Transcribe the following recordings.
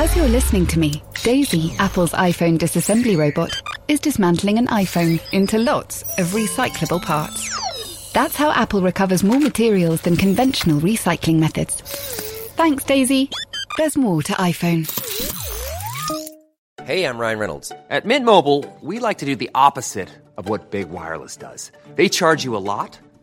As you're listening to me, Daisy, Apple's iPhone disassembly robot, is dismantling an iPhone into lots of recyclable parts. That's how Apple recovers more materials than conventional recycling methods. Thanks, Daisy. There's more to iPhone. Hey, I'm Ryan Reynolds. At Mint Mobile, we like to do the opposite of what Big Wireless does. They charge you a lot,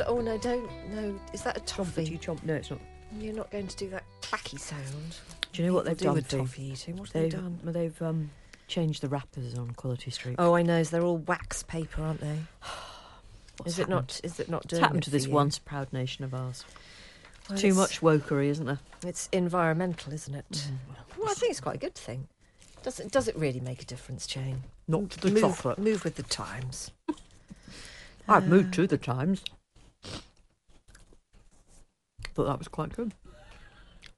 Just. Oh no, don't no. Is that a toffee? You chomp? No, it's not. You're not going to do that clacky sound. Do you know what they've People done? with Fi? toffee eating? What have they They've, done? well, they've um, changed the wrappers on Quality Street. Oh, I know. They're all wax paper, aren't they? Is it happened? not? Is it not What's doing happened it to this you? once proud nation of ours? Well, Too much wokery, isn't there? It's environmental, isn't it? Mm, well, I think it's quite a good thing. Does it? Does it really make a difference, Jane? Not to the move, chocolate. Move with the times. I've moved to the Times. Thought that was quite good.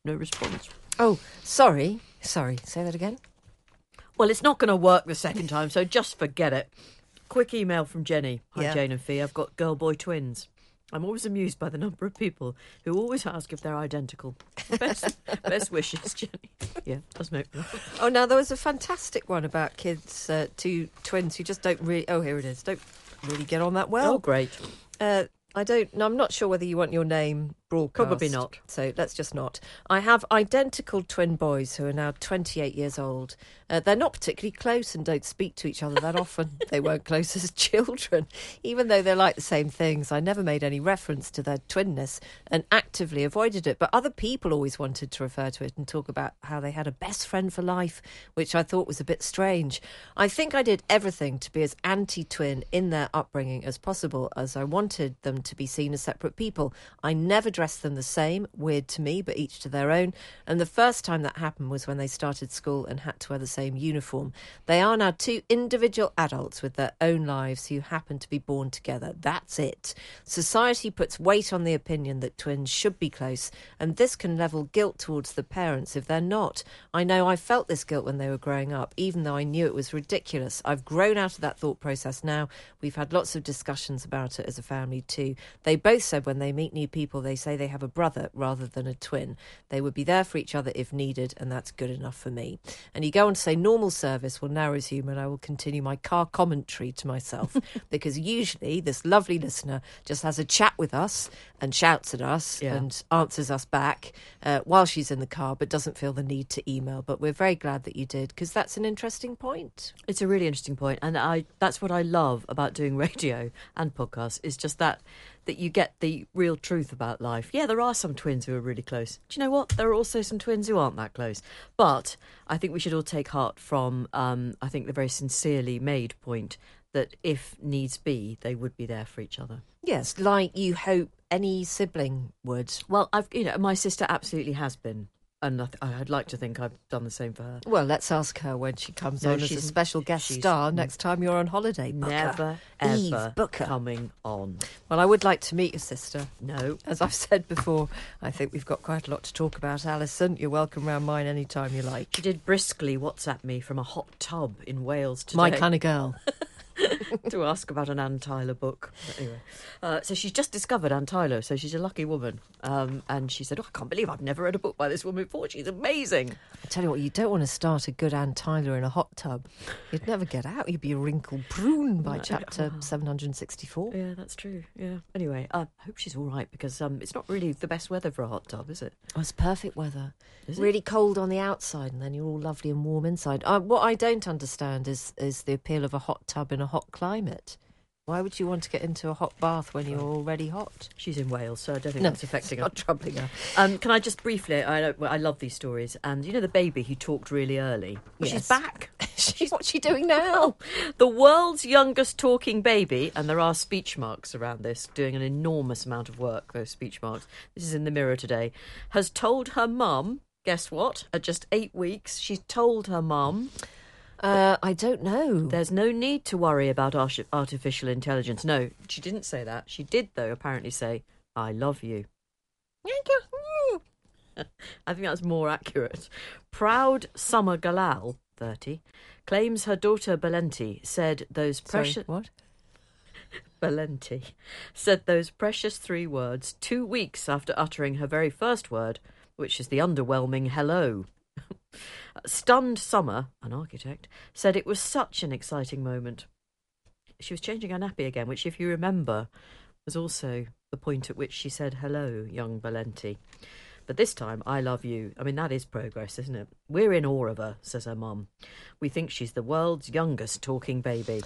No response. Oh, sorry, sorry. Say that again. Well, it's not going to work the second time, so just forget it. Quick email from Jenny. Hi, Yeah. Jane and Fi. I've got girl boy twins. I'm always amused by the number of people who always ask if they're identical. Best, best wishes, Jenny. Yeah, make me. Oh, now there was a fantastic one about kids, uh, two twins who just don't really. Oh, here it is. Don't really get on that well. Oh, great. Uh, I don't. No, I'm not sure whether you want your name broadcast. Probably not. So let's just not. I have identical twin boys who are now 28 years old. Uh, they're not particularly close and don't speak to each other that often. they weren't close as children, even though they're like the same things. I never made any reference to their twinness and actively avoided it. But other people always wanted to refer to it and talk about how they had a best friend for life, which I thought was a bit strange. I think I did everything to be as anti twin in their upbringing as possible, as I wanted them to be seen as separate people. I never dressed them the same, weird to me, but each to their own. And the first time that happened was when they started school and had to wear the same uniform. They are now two individual adults with their own lives who happen to be born together. That's it. Society puts weight on the opinion that twins should be close, and this can level guilt towards the parents if they're not. I know I felt this guilt when they were growing up, even though I knew it was ridiculous. I've grown out of that thought process now. We've had lots of discussions about it as a family too. They both said when they meet new people, they say they have a brother rather than a twin. They would be there for each other if needed, and that's good enough for me. And you go on to say normal service will now resume, and I will continue my car commentary to myself because usually this lovely listener just has a chat with us and shouts at us Yeah. and answers us back uh, while she's in the car, but doesn't feel the need to email. But we're very glad that you did because that's an interesting point. It's a really interesting point, and I that's what I love about doing radio and podcasts is just that that you get the real truth about life. Yeah, there are some twins who are really close. Do you know what? There are also some twins who aren't that close. But I think we should all take heart from um, I think the very sincerely made point that if needs be, they would be there for each other. Yes, like you hope any sibling would. Well, I've you know my sister absolutely has been, and I th- I'd like to think I've done the same for her. Well, let's ask her when she comes No, on as a special guest star next time you're on holiday. Booker. Never Eve ever Booker. coming on. Well, I would like to meet your sister. No. As I've said before, I think we've got quite a lot to talk about, Alison. You're welcome round mine anytime you like. She did briskly WhatsApp me from a hot tub in Wales today My kind of girl. to ask about an Anne Tyler book. But anyway, uh, so she's just discovered Anne Tyler, so she's a lucky woman. Um, and she said, "Oh, I can't believe I've never read a book by this woman before. She's amazing." I tell you what, you don't want to start a good Anne Tyler in a hot tub. You'd never get out. You'd be a wrinkled prune by chapter 764. Yeah, that's true. Yeah. Anyway, I hope she's all right because um, it's not really the best weather for a hot tub, is it? Oh, it's perfect weather. Is it? really cold on the outside, and then you're all lovely and warm inside. Uh, what I don't understand is is the appeal of a hot tub in a hot climate. Why would you want to get into a hot bath when you're already hot? She's in Wales, so I don't think No, that's affecting it's her. not troubling her. Um, can I just briefly? I well, I love these stories, and you know the baby who talked really early. Well, Yes. She's back. She's what's she doing now? The world's youngest talking baby, and there are speech marks around this, doing an enormous amount of work, those speech marks. This is in the mirror today, has told her mum, guess what? At just eight weeks, she's told her mum Uh, I don't know. there's no need to worry about artificial intelligence. No, she didn't say that. She did, though, apparently say, I love you. I think that's more accurate. Proud Summer Galal, 30, claims her daughter Belenti said those precious. what? Valenti said those precious three words two weeks after uttering her very first word, which is the underwhelming hello. Stunned Summer, an architect, said it was such an exciting moment. She was changing her nappy again, which, if you remember, was also the point at which she said hello, young Valenti. But this time, I love you. I mean, that is progress, isn't it? We're in awe of her, says her mum. We think she's the world's youngest talking baby.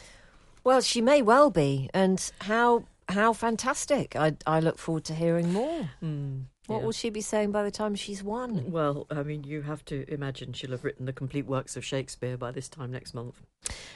Well, she may well be, and how how fantastic! I I look forward to hearing more. Hmm. What yeah. will she be saying by the time she's won? Well, I mean, you have to imagine she'll have written the complete works of Shakespeare by this time next month.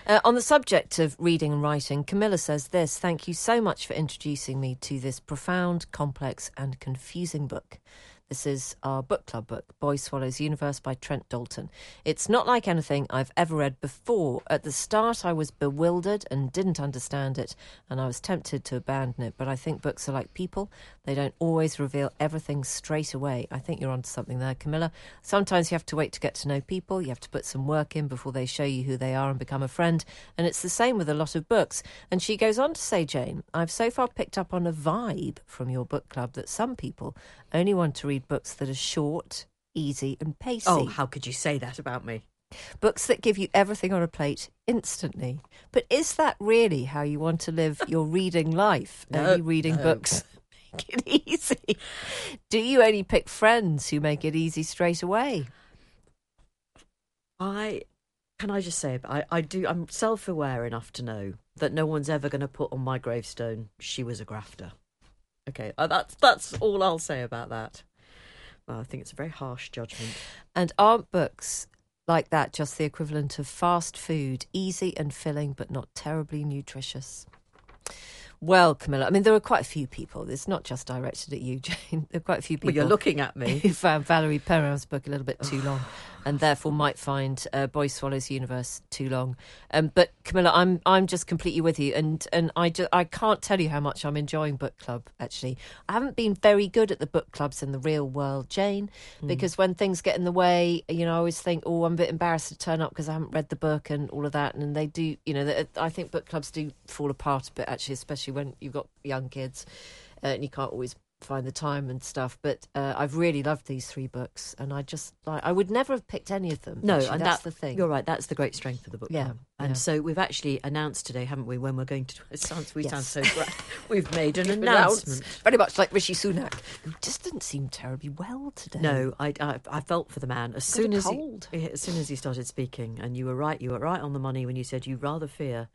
Uh, on the subject of reading and writing, Camilla says this Thank you so much for introducing me to this profound, complex, and confusing book. This is our book club book, Boy Swallows Universe by Trent Dalton. It's not like anything I've ever read before. At the start, I was bewildered and didn't understand it, and I was tempted to abandon it. But I think books are like people, they don't always reveal everything straight away. I think you're onto something there, Camilla. Sometimes you have to wait to get to know people, you have to put some work in before they show you who they are and become a friend. And it's the same with a lot of books. And she goes on to say, Jane, I've so far picked up on a vibe from your book club that some people only want to read books that are short, easy, and pacey. Oh, how could you say that about me? Books that give you everything on a plate instantly. But is that really how you want to live your reading life? No, only reading no. books make it easy. Do you only pick friends who make it easy straight away? I can I just say I, I do I'm self aware enough to know that no one's ever going to put on my gravestone she was a grafter. Okay, uh, that's that's all I'll say about that. Well, I think it's a very harsh judgment. And aren't books like that just the equivalent of fast food, easy and filling, but not terribly nutritious? Well, Camilla, I mean, there are quite a few people. It's not just directed at you, Jane. There are quite a few people. Well, you're looking at me. who found Valerie Perrin's book a little bit too long, and therefore might find uh, Boy Swallows Universe too long. Um, but Camilla, I'm I'm just completely with you, and and I I can't tell you how much I'm enjoying book club. Actually, I haven't been very good at the book clubs in the real world, Jane, because when things get in the way, you know, I always think, oh, I'm a bit embarrassed to turn up because I haven't read the book and all of that, and they do, you know, th- I think book clubs do fall apart a bit actually, especially when you've got young kids uh, and you can't always find the time and stuff. But uh, I've really loved these three books, and I just like I would never have picked any of them. No, actually. and that's that, the thing. You're right. That's the great strength of the book Yeah, club. And yeah. so we've actually announced today, haven't we? When we're going to, it sounds We sound so great. We've made an announcement. very much like Rishi Sunak, who just didn't seem terribly well today. No, I, I I felt for the man as Got soon as cold. he, as soon as he started speaking, and you were right. You were right on the money when you said you rather fear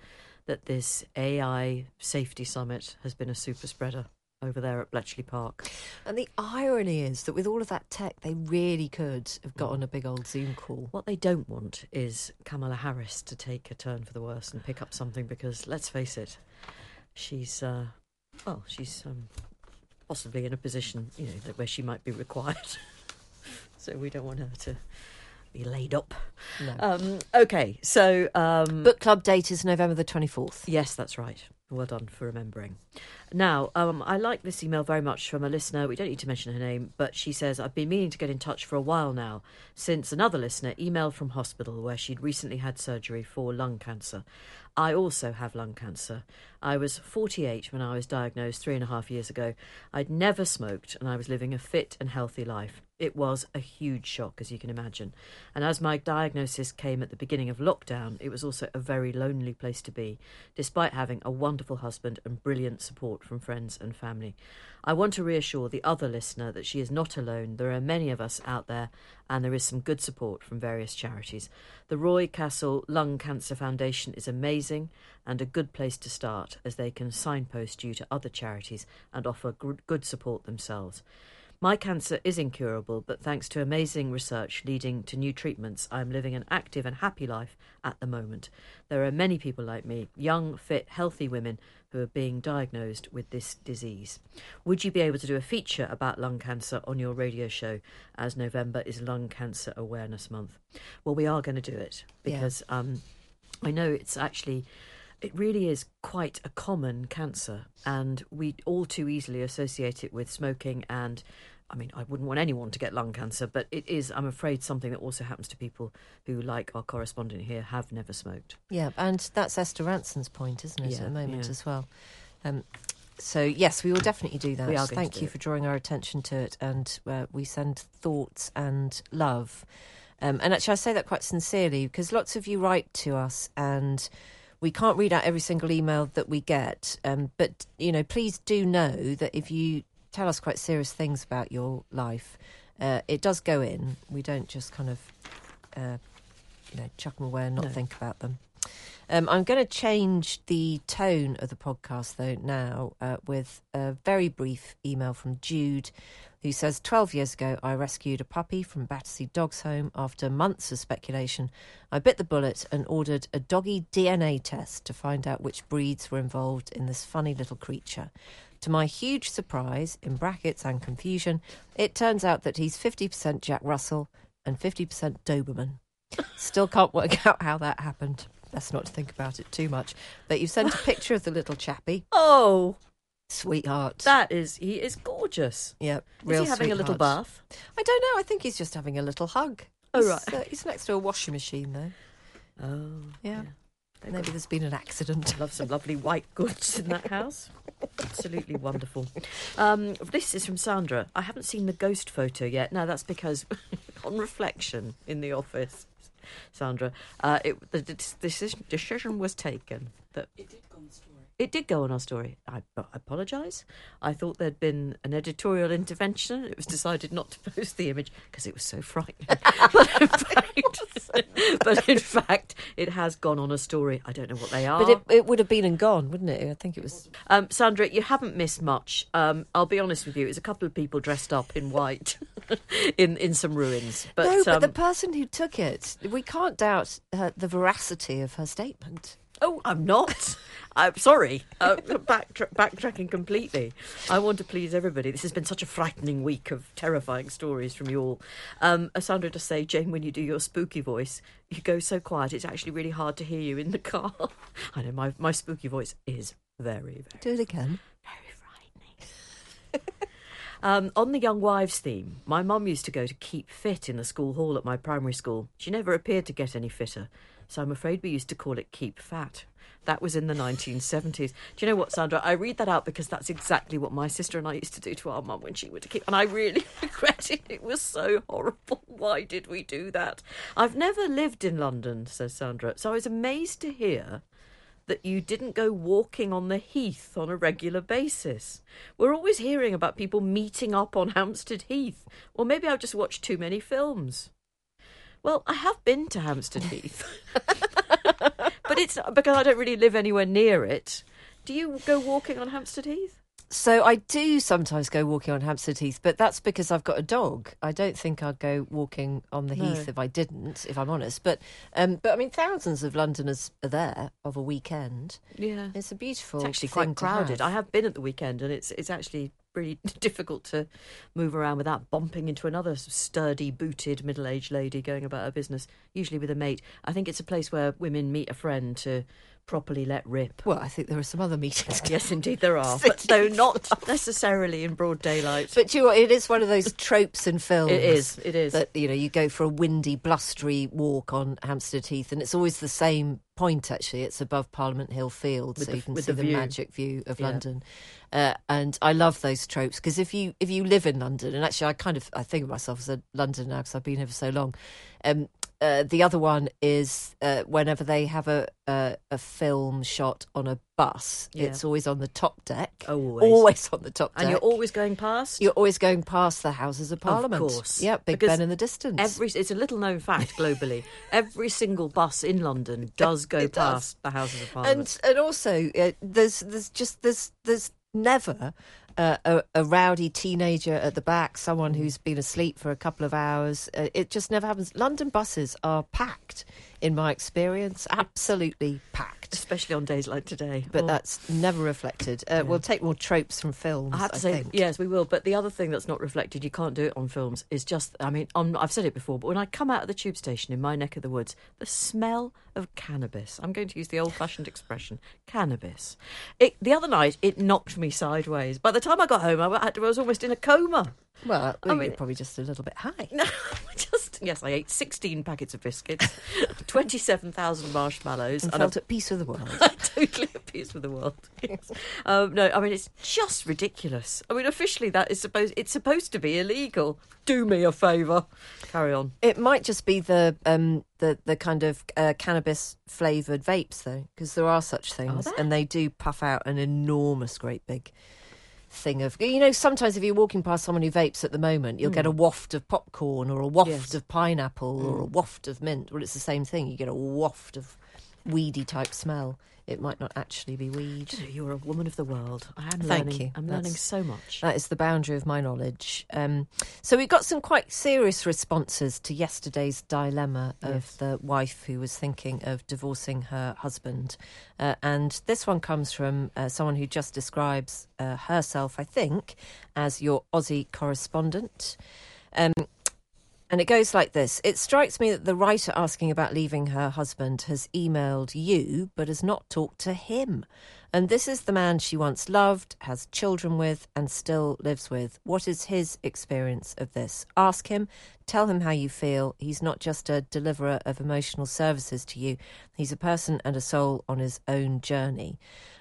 that this AI safety summit has been a super spreader over there at Bletchley Park. And the irony is that with all of that tech, they really could have got on a big old Zoom call. What they don't want is Kamala Harris to take a turn for the worse and pick up something because let's face it, she's uh, well, she's um, possibly in a position you know that where she might be required. so we don't want her to be laid up. No. Um, okay, so um, Book club date is November the twenty fourth. Yes, that's right. Well done for remembering. Now, um, I like this email very much from a listener. We don't need to mention her name, but she says, I've been meaning to get in touch for a while now since another listener emailed from hospital where she'd recently had surgery for lung cancer. I also have lung cancer. I was 48 when I was diagnosed three and a half years ago. I'd never smoked and I was living a fit and healthy life. It was a huge shock, as you can imagine. And as my diagnosis came at the beginning of lockdown, it was also a very lonely place to be, despite having a wonderful husband and brilliant support from friends and family. I want to reassure the other listener that she is not alone. There are many of us out there, and there is some good support from various charities. The Roy Castle Lung Cancer Foundation is amazing and a good place to start, as they can signpost you to other charities and offer good support themselves. My cancer is incurable, but thanks to amazing research leading to new treatments, I am living an active and happy life at the moment. There are many people like me, young, fit, healthy women, who are being diagnosed with this disease. Would you be able to do a feature about lung cancer on your radio show, as November is Lung Cancer Awareness Month? Well, we are going to do it Yeah. because um, I know it's actually it really is quite a common cancer, and we all too easily associate it with smoking. And I mean, I wouldn't want anyone to get lung cancer, but it is, I'm afraid, something that also happens to people who, like our correspondent here, have never smoked. Yeah, and that's Esther Rantzen's point, isn't it, Yeah, at the moment yeah. as well? Um, so, yes, we will definitely do that. We are going to Thank do you it. for drawing our attention to it, and uh, we send thoughts and love. Um, and actually, I say that quite sincerely because lots of you write to us, and we can't read out every single email that we get. Um, but, you know, please do know that if you tell us quite serious things about your life, uh, it does go in. We don't just kind of, uh, you know, chuck them away and not No. think about them. Um, I'm going to change the tone of the podcast, though, now uh, with a very brief email from Jude, who says 12 years ago, I rescued a puppy from Battersea Dogs Home. After months of speculation, I bit the bullet and ordered a doggy DNA test to find out which breeds were involved in this funny little creature. To my huge surprise, in brackets and confusion, it turns out that he's 50% Jack Russell and 50% Doberman. Still can't work out how that happened. Best not to think about it too much. But you sent a picture of the little chappie. Oh, Sweetheart. that is, he is gorgeous. Yep. Is Real he having a little sweetheart. bath? I don't know. I think he's just having a little hug. Oh, He's, right. uh, he's next to a washing machine, though. Oh, Yeah. They've Maybe got- there's been an accident. Love some lovely white goods in that house. Absolutely wonderful. Um, this is from Sandra. I haven't seen the ghost photo yet. No, that's because on reflection in the office, Sandra, uh, it, the decision, decision was taken that it did go on the story. It did go on our story. I, I apologise. I thought there'd been an editorial intervention. It was decided not to post the image because it was so frightening. but, in fact, but in fact, it has gone on a story. I don't know what they are. But it, it would have been and gone, wouldn't it? I think it was. Um, Sandra, you haven't missed much. Um, I'll be honest with you. It's a couple of people dressed up in white in in some ruins. But, no, but um, the person who took it, we can't doubt uh, the veracity of her statement. Oh, I'm not. I'm sorry. Uh, back, backtracking completely. I want to please everybody. This has been such a frightening week of terrifying stories from you all. Um, as Sandra does say, Jane, when you do your spooky voice, you go so quiet. It's actually really hard to hear you in the car. I know my my spooky voice is very very Do it again. very frightening. um, on the Young Wives theme, my mum used to go to keep fit in the school hall at my primary school. She never appeared to get any fitter, so I'm afraid we used to call it keep fat. That was in the 1970s. Do you know what, Sandra? I read that out because that's exactly what my sister and I used to do to our mum when she would keep. And I really regret it. It was so horrible. Why did we do that? I've never lived in London, says Sandra. So I was amazed to hear that you didn't go walking on the heath on a regular basis. We're always hearing about people meeting up on Hampstead Heath. Or maybe I've just watched too many films. Well, I have been to Hampstead Heath. but it's because I don't really live anywhere near it. Do you go walking on Hampstead Heath? So I do sometimes go walking on Hampstead Heath, but that's because I've got a dog. I don't think I'd go walking on the No. heath if I didn't, if I'm honest. But um, but I mean, thousands of Londoners are there of a weekend. Yeah. It's a beautiful. It's actually quite crowded. I have. have been at the weekend, and it's it's actually really difficult to move around without bumping into another sturdy, booted, middle-aged lady going about her business. Usually with a mate. I think it's a place where women meet a friend to properly let rip. Well, I think there are some other meetings. Yes, indeed there are, but though not necessarily in broad daylight. But you know, it is one of those tropes in films. It is, it is. That you know, you go for a windy, blustery walk on Hampstead Heath, and it's always the same point. Actually, it's above Parliament Hill Field, With so the- you can see the the, view. magic view of Yeah. London. Uh, and I love those tropes because if you if you live in London, and actually, I kind of I think of myself as a Londoner now because I've been here for so long. Um, uh, the other one is uh, whenever they have a, a a film shot on a bus, Yeah. it's always on the top deck. Always. always on the top deck. and you're always going past. You're always going past the Houses of Parliament. Of course. Yeah, Big Because Ben in the distance. Every it's a little known fact globally. Every single bus in London does go It does. past the Houses of Parliament. and and also uh, there's there's just there's there's never a, a rowdy teenager at the back, someone who's been asleep for a couple of hours. Uh, it just never happens. London buses are packed, in my experience, absolutely packed. Especially on days like today. But Oh. that's never reflected. Uh, We'll take more tropes from films. I have to I say, think. yes, we will. But the other thing that's not reflected, you can't do it on films, is just, I mean, on, I've said it before, but when I come out of the tube station in my neck of the woods, the smell of cannabis, I'm going to use the old fashioned expression, cannabis. It, the other night, it knocked me sideways. By the time I got home, I, had to- I was almost in a coma. Well, I mean- probably just a little bit high. No, just, yes, I ate 16 packets of biscuits, 27,000 marshmallows, And and felt a at peace with the world. totally at peace with the world. Yes. um, no, I mean it's just ridiculous. I mean, officially that is supposed it's supposed to be illegal. Do me a favour. Carry on. It might just be the um, the the kind of uh, cannabis flavored vapes though, because there are such things, there? and they do puff out an enormous, great big thing of you know. Sometimes if you're walking past someone who vapes at the moment, you'll get a mm. waft of popcorn or a waft Yes. of pineapple or a mm. waft of mint. Well, it's the same thing. You get a waft of weedy type smell. It might not actually be weed. You're a woman of the world. I am Thank learning. you. I'm learning so much. That is the boundary of my knowledge. Um, so we got some quite serious responses to yesterday's dilemma of Yes. the wife who was thinking of divorcing her husband. Uh, and this one comes from uh, someone who just describes uh, herself, I think, as your Aussie correspondent. Um, and it goes like this It strikes me that the writer asking about leaving her husband has emailed you, but has not talked to him. And this is the man she once loved, has children with, and still lives with. What is his experience of this? Ask him, tell him how you feel. He's not just a deliverer of emotional services to you, he's a person and a soul on his own journey.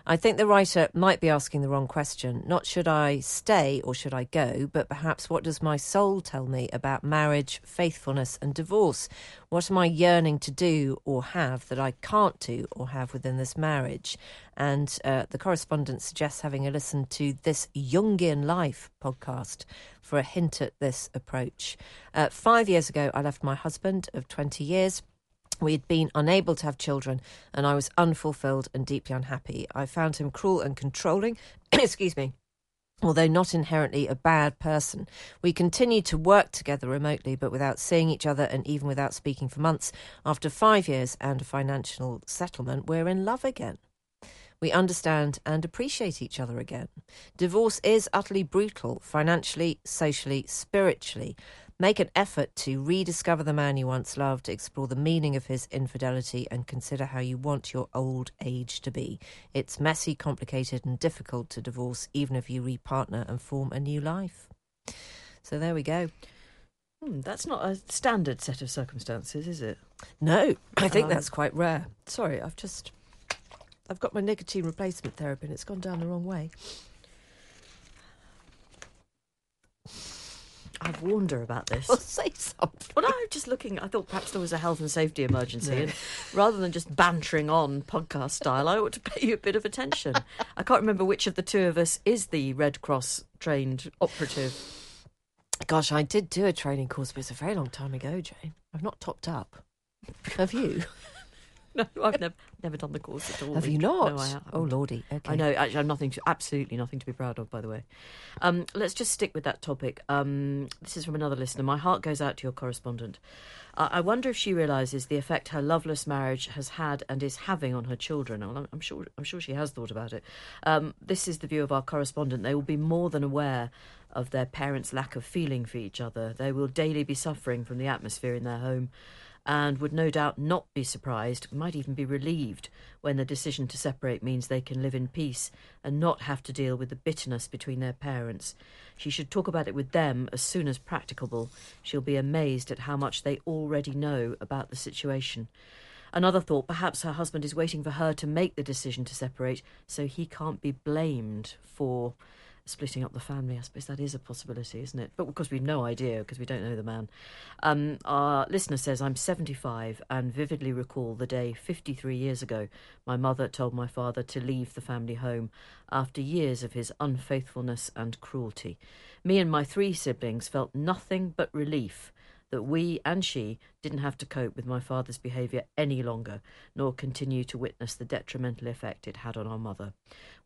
I think the writer might be asking the wrong question. Not should I stay or should I go, but perhaps what does my soul tell me about marriage, faithfulness, and divorce? What am I yearning to do or have that I can't do or have within this marriage? And uh, the correspondent suggests having a listen to this Jungian Life podcast for a hint at this approach. Uh, five years ago, I left my husband of 20 years. We had been unable to have children, and I was unfulfilled and deeply unhappy. I found him cruel and controlling. Excuse me. Although not inherently a bad person, we continued to work together remotely, but without seeing each other and even without speaking for months. After five years and a financial settlement, we're in love again. We understand and appreciate each other again. Divorce is utterly brutal, financially, socially, spiritually. Make an effort to rediscover the man you once loved, explore the meaning of his infidelity, and consider how you want your old age to be. It's messy, complicated, and difficult to divorce, even if you repartner and form a new life. So there we go. Hmm, that's not a standard set of circumstances, is it? No, I think Um, that's quite rare. Sorry, I've just. I've got my nicotine replacement therapy and it's gone down the wrong way. I wonder about this. Well, say something. Well, I'm just looking. I thought perhaps there was a health and safety emergency, and rather than just bantering on podcast style, I ought to pay you a bit of attention. I can't remember which of the two of us is the Red Cross trained operative. Gosh, I did do a training course, but it's a very long time ago, Jane. I've not topped up. Have you? No, I've never never done the course at all. Have you not? No, I haven't. oh, lordy. Okay. I know. Actually, I'm nothing to absolutely nothing to be proud of. By the way, um, let's just stick with that topic. Um, this is from another listener. My heart goes out to your correspondent. Uh, I wonder if she realizes the effect her loveless marriage has had and is having on her children. Well, I'm, I'm sure. I'm sure she has thought about it. Um, this is the view of our correspondent. They will be more than aware of their parents' lack of feeling for each other. They will daily be suffering from the atmosphere in their home and would no doubt not be surprised, might even be relieved, when the decision to separate means they can live in peace and not have to deal with the bitterness between their parents. She should talk about it with them as soon as practicable. She'll be amazed at how much they already know about the situation. Another thought perhaps her husband is waiting for her to make the decision to separate so he can't be blamed for splitting up the family. I suppose that is a possibility, isn't it? But of course, we've no idea because we don't know the man. Um, our listener says, I'm 75 and vividly recall the day 53 years ago my mother told my father to leave the family home after years of his unfaithfulness and cruelty. Me and my three siblings felt nothing but relief that we and she didn't have to cope with my father's behaviour any longer, nor continue to witness the detrimental effect it had on our mother.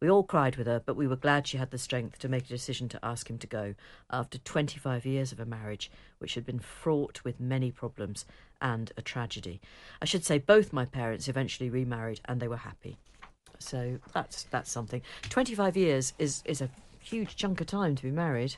We all cried with her, but we were glad she had the strength to make a decision to ask him to go after 25 years of a marriage which had been fraught with many problems and a tragedy. I should say both my parents eventually remarried and they were happy. So that's that's something. 25 years is is a huge chunk of time to be married.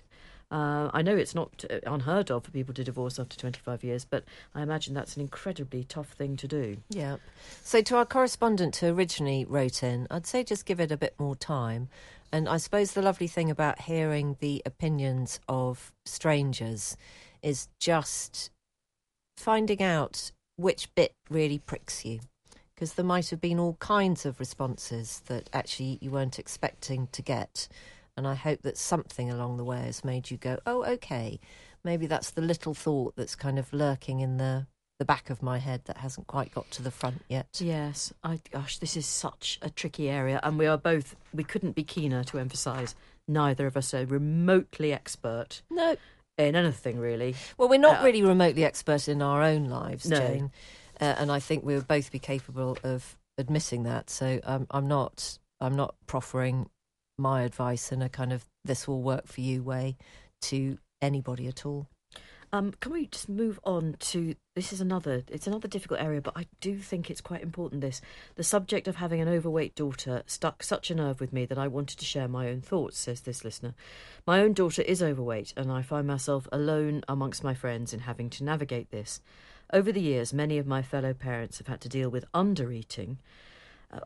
Uh, I know it's not uh, unheard of for people to divorce after 25 years, but I imagine that's an incredibly tough thing to do. Yeah. So, to our correspondent who originally wrote in, I'd say just give it a bit more time. And I suppose the lovely thing about hearing the opinions of strangers is just finding out which bit really pricks you. Because there might have been all kinds of responses that actually you weren't expecting to get. And I hope that something along the way has made you go, oh, okay, maybe that's the little thought that's kind of lurking in the, the back of my head that hasn't quite got to the front yet. Yes, I gosh, this is such a tricky area, and we are both. We couldn't be keener to emphasise. Neither of us are remotely expert No. in anything, really. Well, we're not Uh, really remotely expert in our own lives, No. Jane. Uh, and I think we would both be capable of admitting that. So um, I'm not. I'm not proffering my advice in a kind of this will work for you way to anybody at all. Um, can we just move on to this? Is another. It's another difficult area, but I do think it's quite important. This the subject of having an overweight daughter stuck such a nerve with me that I wanted to share my own thoughts. Says this listener, my own daughter is overweight, and I find myself alone amongst my friends in having to navigate this. Over the years, many of my fellow parents have had to deal with undereating.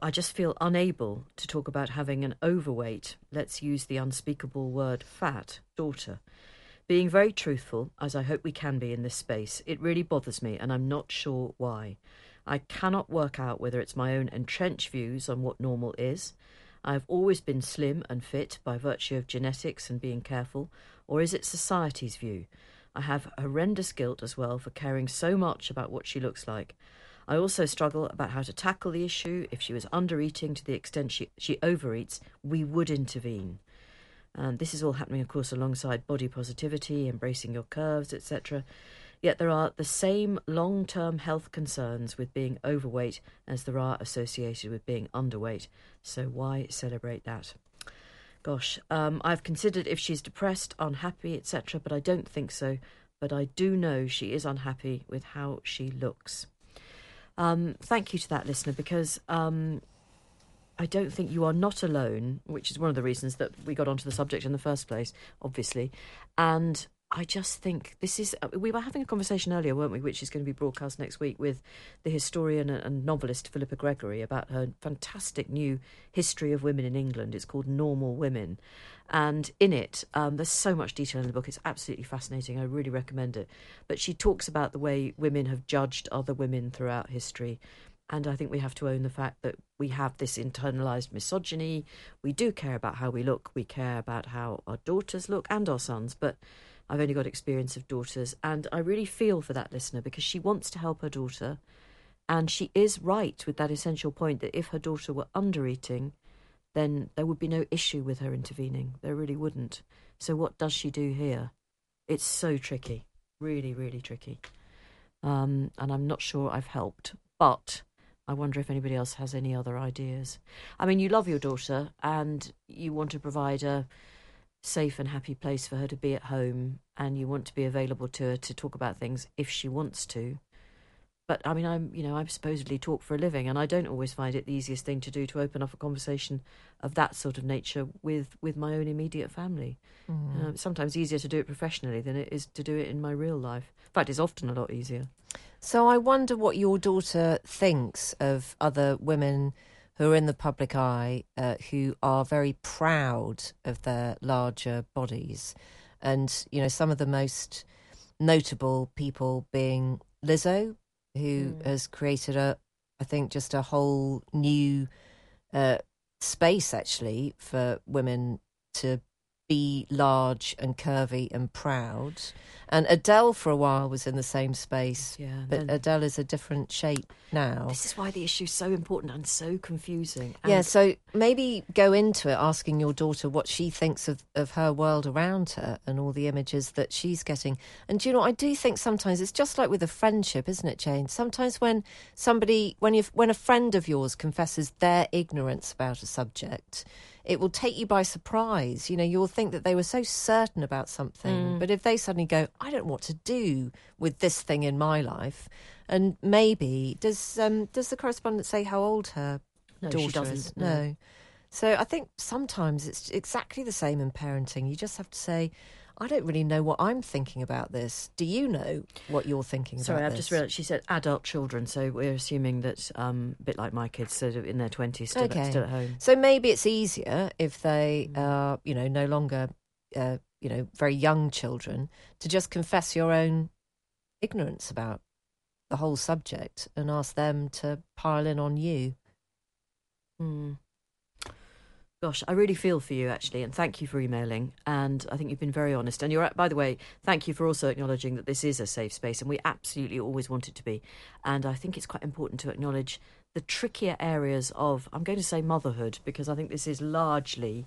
I just feel unable to talk about having an overweight, let's use the unspeakable word fat, daughter. Being very truthful, as I hope we can be in this space, it really bothers me, and I'm not sure why. I cannot work out whether it's my own entrenched views on what normal is. I've always been slim and fit by virtue of genetics and being careful, or is it society's view? I have horrendous guilt as well for caring so much about what she looks like. I also struggle about how to tackle the issue. If she was undereating to the extent she, she overeats, we would intervene. And this is all happening, of course, alongside body positivity, embracing your curves, etc. Yet there are the same long term health concerns with being overweight as there are associated with being underweight. So why celebrate that? Gosh, um, I've considered if she's depressed, unhappy, etc., but I don't think so. But I do know she is unhappy with how she looks. Um, thank you to that listener because um, I don't think you are not alone, which is one of the reasons that we got onto the subject in the first place, obviously. And I just think this is. uh, We were having a conversation earlier, weren't we, which is going to be broadcast next week with the historian and- and novelist Philippa Gregory about her fantastic new history of women in England. It's called Normal Women. And in it, um, there's so much detail in the book. It's absolutely fascinating. I really recommend it. But she talks about the way women have judged other women throughout history. And I think we have to own the fact that we have this internalized misogyny. We do care about how we look. We care about how our daughters look and our sons. But I've only got experience of daughters. And I really feel for that listener because she wants to help her daughter. And she is right with that essential point that if her daughter were undereating, then there would be no issue with her intervening. There really wouldn't. So what does she do here? It's so tricky. Really, really tricky. Um, and I'm not sure I've helped. But I wonder if anybody else has any other ideas. I mean, you love your daughter and you want to provide a safe and happy place for her to be at home and you want to be available to her to talk about things if she wants to. But I mean, I'm you know I supposedly talk for a living, and I don't always find it the easiest thing to do to open up a conversation of that sort of nature with with my own immediate family. Uh, it's sometimes easier to do it professionally than it is to do it in my real life. In fact, it's often a lot easier. So I wonder what your daughter thinks of other women who are in the public eye uh, who are very proud of their larger bodies. And, you know, some of the most notable people being Lizzo, who has created a, I think, just a whole new uh, space actually for women to be large and curvy and proud. And Adele for a while was in the same space, Yeah, but Adele is a different shape now. This is why the issue's so important and so confusing. Yeah, so maybe go into it asking your daughter what she thinks of, of her world around her and all the images that she's getting. And do you know, I do think sometimes it's just like with a friendship, isn't it, Jane? Sometimes when somebody, when you when a friend of yours confesses their ignorance about a subject, it will take you by surprise. You know, you'll think that they were so certain about something, but if they suddenly go, "I don't know what to do with this thing in my life," and maybe does um, does the correspondent say how old her No, she daughter doesn't, is? no. no. So I think sometimes it's exactly the same in parenting. You just have to say, I don't really know what I'm thinking about this. Do you know what you're thinking Sorry, about I've this? just realised she said adult children, so we're assuming that um, a bit like my kids, sort of in their twenties, still, Okay. still at home. So maybe it's easier if they Mm. are, you know, no longer, uh, you know, very young children to just confess your own ignorance about the whole subject and ask them to pile in on you. Mm. Gosh, I really feel for you actually, and thank you for emailing. And I think you've been very honest. And you're, by the way, thank you for also acknowledging that this is a safe space, and we absolutely always want it to be. And I think it's quite important to acknowledge the trickier areas of, I'm going to say motherhood, because I think this is largely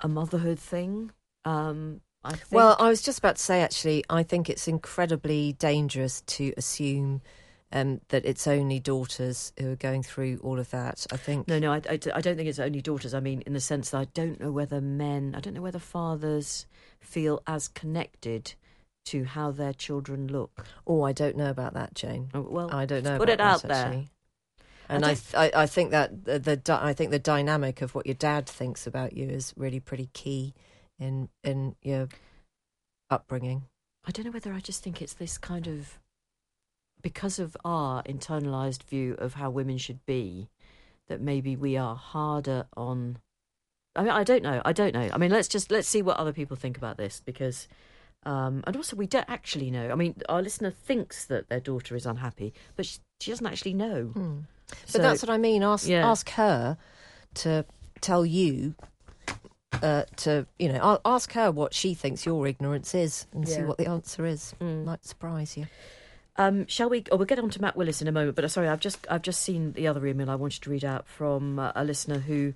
a motherhood thing. Um, I think. Well, I was just about to say, actually, I think it's incredibly dangerous to assume um, that it's only daughters who are going through all of that. I think. No, no, I, I, I don't think it's only daughters. I mean, in the sense that I don't know whether men, I don't know whether fathers feel as connected to how their children look. Oh, I don't know about that, Jane. Oh, well, I don't know. put it out there. actually. And I, th- I, I think that the, the di- I think the dynamic of what your dad thinks about you is really pretty key in in your upbringing. I don't know whether I just think it's this kind of because of our internalized view of how women should be that maybe we are harder on I mean I don't know I don't know I mean let's just let's see what other people think about this because um and also we don't actually know I mean our listener thinks that their daughter is unhappy but she, she doesn't actually know But So- that's what I mean. Ask Yeah. ask her to tell you. Uh, to you know, ask her what she thinks your ignorance is, and see what the answer is. Mm. Might surprise you. Um, shall we? Oh, we'll get on to Matt Willis in a moment. But uh, sorry, I've just I've just seen the other email I wanted to read out from uh, a listener who,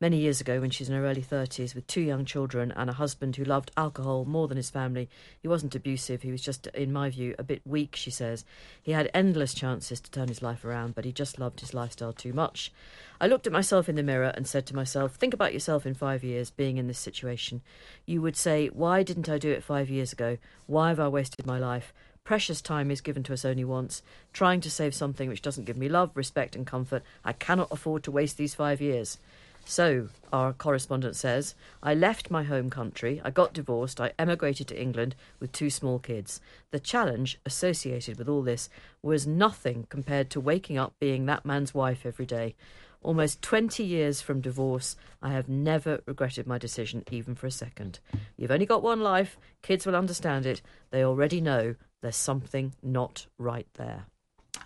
many years ago, when she's in her early thirties, with two young children and a husband who loved alcohol more than his family. He wasn't abusive. He was just, in my view, a bit weak. She says he had endless chances to turn his life around, but he just loved his lifestyle too much. I looked at myself in the mirror and said to myself, Think about yourself in five years being in this situation. You would say, Why didn't I do it five years ago? Why have I wasted my life? Precious time is given to us only once. Trying to save something which doesn't give me love, respect, and comfort, I cannot afford to waste these five years. So, our correspondent says, I left my home country, I got divorced, I emigrated to England with two small kids. The challenge associated with all this was nothing compared to waking up being that man's wife every day. Almost 20 years from divorce, I have never regretted my decision, even for a second. You've only got one life, kids will understand it, they already know there's something not right there.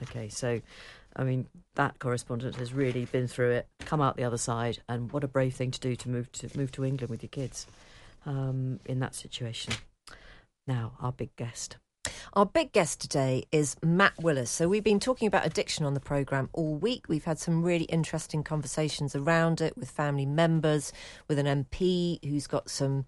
Okay, so I mean that correspondent has really been through it, come out the other side, and what a brave thing to do to move to move to England with your kids um, in that situation. Now, our big guest. Our big guest today is Matt Willis. So, we've been talking about addiction on the programme all week. We've had some really interesting conversations around it with family members, with an MP who's got some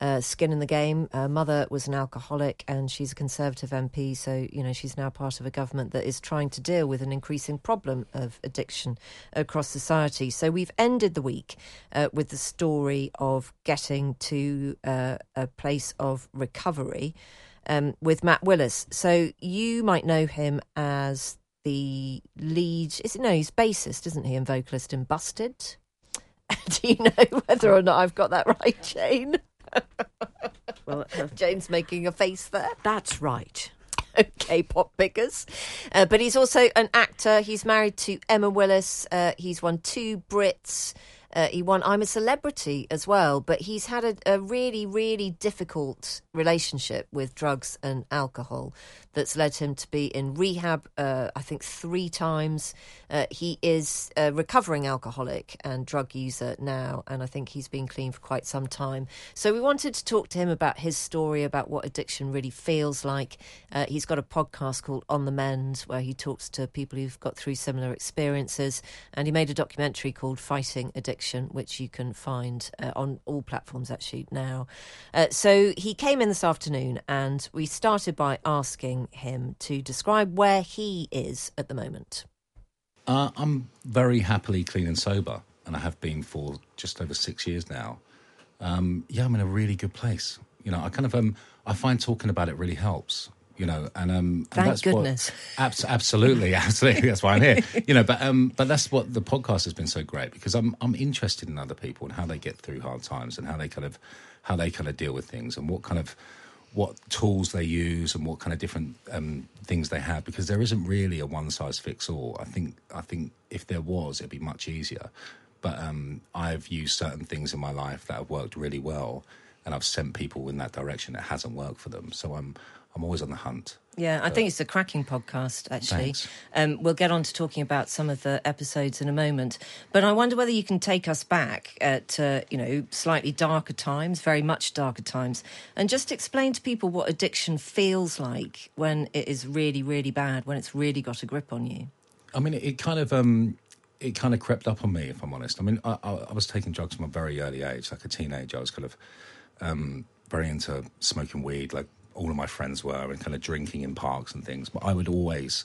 uh, skin in the game. Her mother was an alcoholic and she's a Conservative MP. So, you know, she's now part of a government that is trying to deal with an increasing problem of addiction across society. So, we've ended the week uh, with the story of getting to uh, a place of recovery um, with Matt Willis. So you might know him as the lead. Is it no? He's bassist, isn't he, and vocalist in Busted. Do you know whether or not I've got that right, Jane? Well, uh, Jane's making a face there. that's right. okay, pop pickers. Uh, but he's also an actor. He's married to Emma Willis. Uh, he's won two Brits. Uh, he won I'm a Celebrity as well, but he's had a, a really, really difficult relationship with drugs and alcohol that's led him to be in rehab, uh, I think, three times. Uh, he is a recovering alcoholic and drug user now, and I think he's been clean for quite some time. So we wanted to talk to him about his story, about what addiction really feels like. Uh, he's got a podcast called On the Mend where he talks to people who've got through similar experiences, and he made a documentary called Fighting Addiction, which you can find uh, on all platforms actually now. Uh, so he came in this afternoon, and we started by asking him to describe where he is at the moment. Uh, I'm very happily clean and sober, and I have been for just over six years now. Um, yeah, I'm in a really good place. You know, I kind of um, I find talking about it really helps. You know, and um, and Thank that's what- goodness. abs- absolutely, absolutely. That's why I'm here. You know, but um, but that's what the podcast has been so great because I'm I'm interested in other people and how they get through hard times and how they kind of how they kind of deal with things and what kind of what tools they use and what kind of different um, things they have because there isn't really a one size fits all. I think I think if there was, it'd be much easier. But um, I've used certain things in my life that have worked really well, and I've sent people in that direction that hasn't worked for them. So I'm I'm always on the hunt. Yeah, I think it's a cracking podcast, actually. Um, we'll get on to talking about some of the episodes in a moment. But I wonder whether you can take us back at, uh, you know, slightly darker times, very much darker times, and just explain to people what addiction feels like when it is really, really bad, when it's really got a grip on you. I mean, it, kind of um, it kind of crept up on me, if I'm honest. I mean, I, I, I was taking drugs from a very early age, like a teenager. I was kind of um, very into smoking weed, like all of my friends were, and kind of drinking in parks and things. But I would always,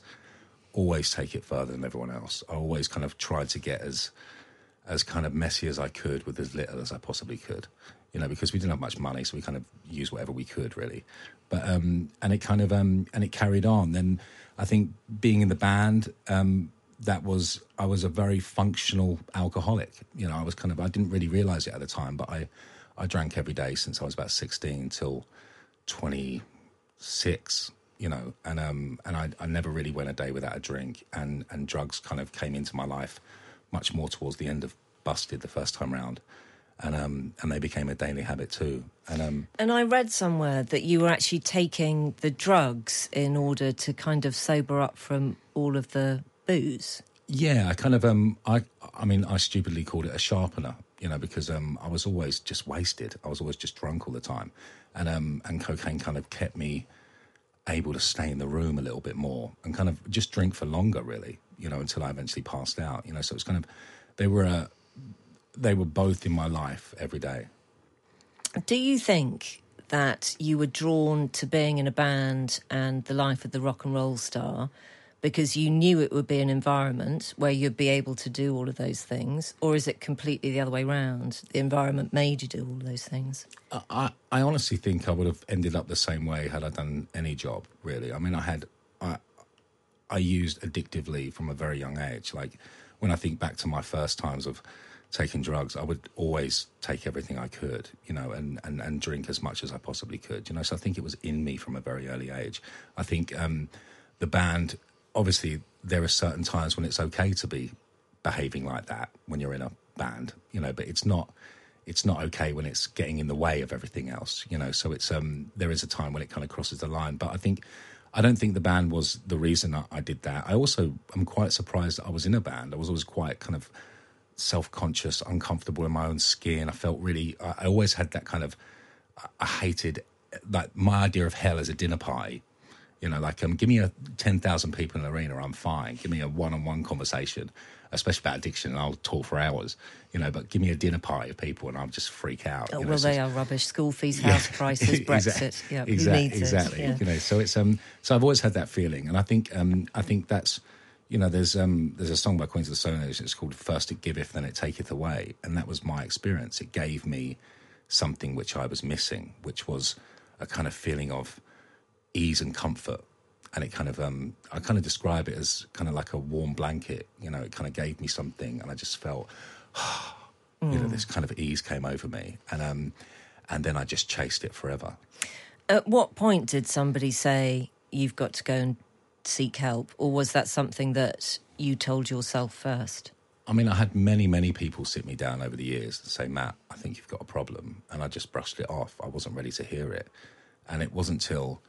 always take it further than everyone else. I always kind of tried to get as as kind of messy as I could with as little as I possibly could. You know, because we didn't have much money, so we kind of used whatever we could, really. But um, and it kind of um, and it carried on. Then I think being in the band, um, that was I was a very functional alcoholic. You know, I was kind of I didn't really realize it at the time, but I I drank every day since I was about sixteen till twenty six. You know, and um and I, I never really went a day without a drink, and and drugs kind of came into my life much more towards the end of busted the first time round, and um and they became a daily habit too, and um And I read somewhere that you were actually taking the drugs in order to kind of sober up from all of the booze. Yeah, I kind of um I I mean I stupidly called it a sharpener, you know, because um I was always just wasted. I was always just drunk all the time. And um and cocaine kind of kept me able to stay in the room a little bit more and kind of just drink for longer really, you know, until I eventually passed out, you know. So it's kind of they were uh, they were both in my life every day. Do you think that you were drawn to being in a band and the life of the rock and roll star because you knew it would be an environment where you'd be able to do all of those things? Or is it completely the other way around? The environment made you do all those things? I, I honestly think I would have ended up the same way had I done any job. Really, I mean, I had I I used addictively from a very young age. Like when I think back to my first times of taking drugs, I would always take everything I could, you know, and and and drink as much as I possibly could, you know. So I think it was in me from a very early age. I think um, the band, obviously, there are certain times when it's okay to be behaving like that when you're in a band, you know, but it's not it's not okay when it's getting in the way of everything else, you know. So it's um there is a time when it kind of crosses the line. But I think I don't think the band was the reason I, I did that. I also am quite surprised that I was in a band. I was always quite kind of self conscious, uncomfortable in my own skin. I felt really I, I always had that kind of I, I hated like my idea of hell as a dinner party. You know, like um, give me a ten thousand people in an arena, I'm fine. Give me a one-on-one conversation, especially about addiction, and I'll talk for hours. You know, but give me a dinner party of people, and I'll just freak out. Oh, know, well, so they it's- are rubbish. School fees, house prices, Brexit. Yeah, exactly, needs exactly. it? Yeah. You know, so it's um, so I've always had that feeling, and I think um, I think that's you know, there's um, there's a song by Queens of the Stone Age. It's called "First It Giveth, Then It Taketh Away," and that was my experience. It gave me something which I was missing, which was a kind of feeling of ease and comfort. And it kind of, um, I kind of describe it as kind of like a warm blanket. You know, it kind of gave me something, and I just felt, you know, this kind of ease came over me, and um, and then I just chased it forever. At what point did somebody say you've got to go and seek help, or was that something that you told yourself first? I mean, I had many, many people sit me down over the years and say, Matt, I think you've got a problem. And I just brushed it off. I wasn't ready to hear it. And it wasn't till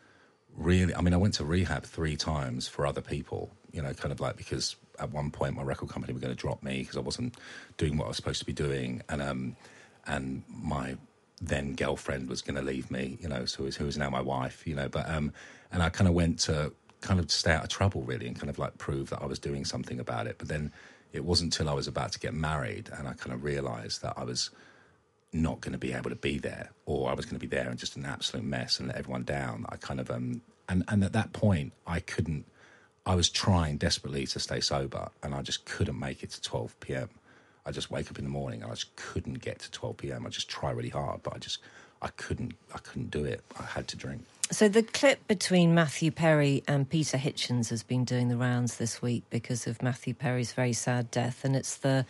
really, I mean, I went to rehab three times for other people, you know, kind of like because at one point my record company were going to drop me because I wasn't doing what I was supposed to be doing. And, um, and my then girlfriend was going to leave me, you know, so who is now my wife, you know, but, um, and I kind of went to kind of stay out of trouble really and kind of like prove that I was doing something about it. But then, it wasn't until I was about to get married and I kind of realized that I was not going to be able to be there or I was going to be there and just an absolute mess and let everyone down. I kind of, um, and, and at that point, I couldn't, I was trying desperately to stay sober and I just couldn't make it to 12 p.m. I just wake up in the morning and I just couldn't get to 12 p.m. I just try really hard, but I just, I couldn't, I couldn't do it. I had to drink. So the clip between Matthew Perry and Peter Hitchens has been doing the rounds this week because of Matthew Perry's very sad death, and it's the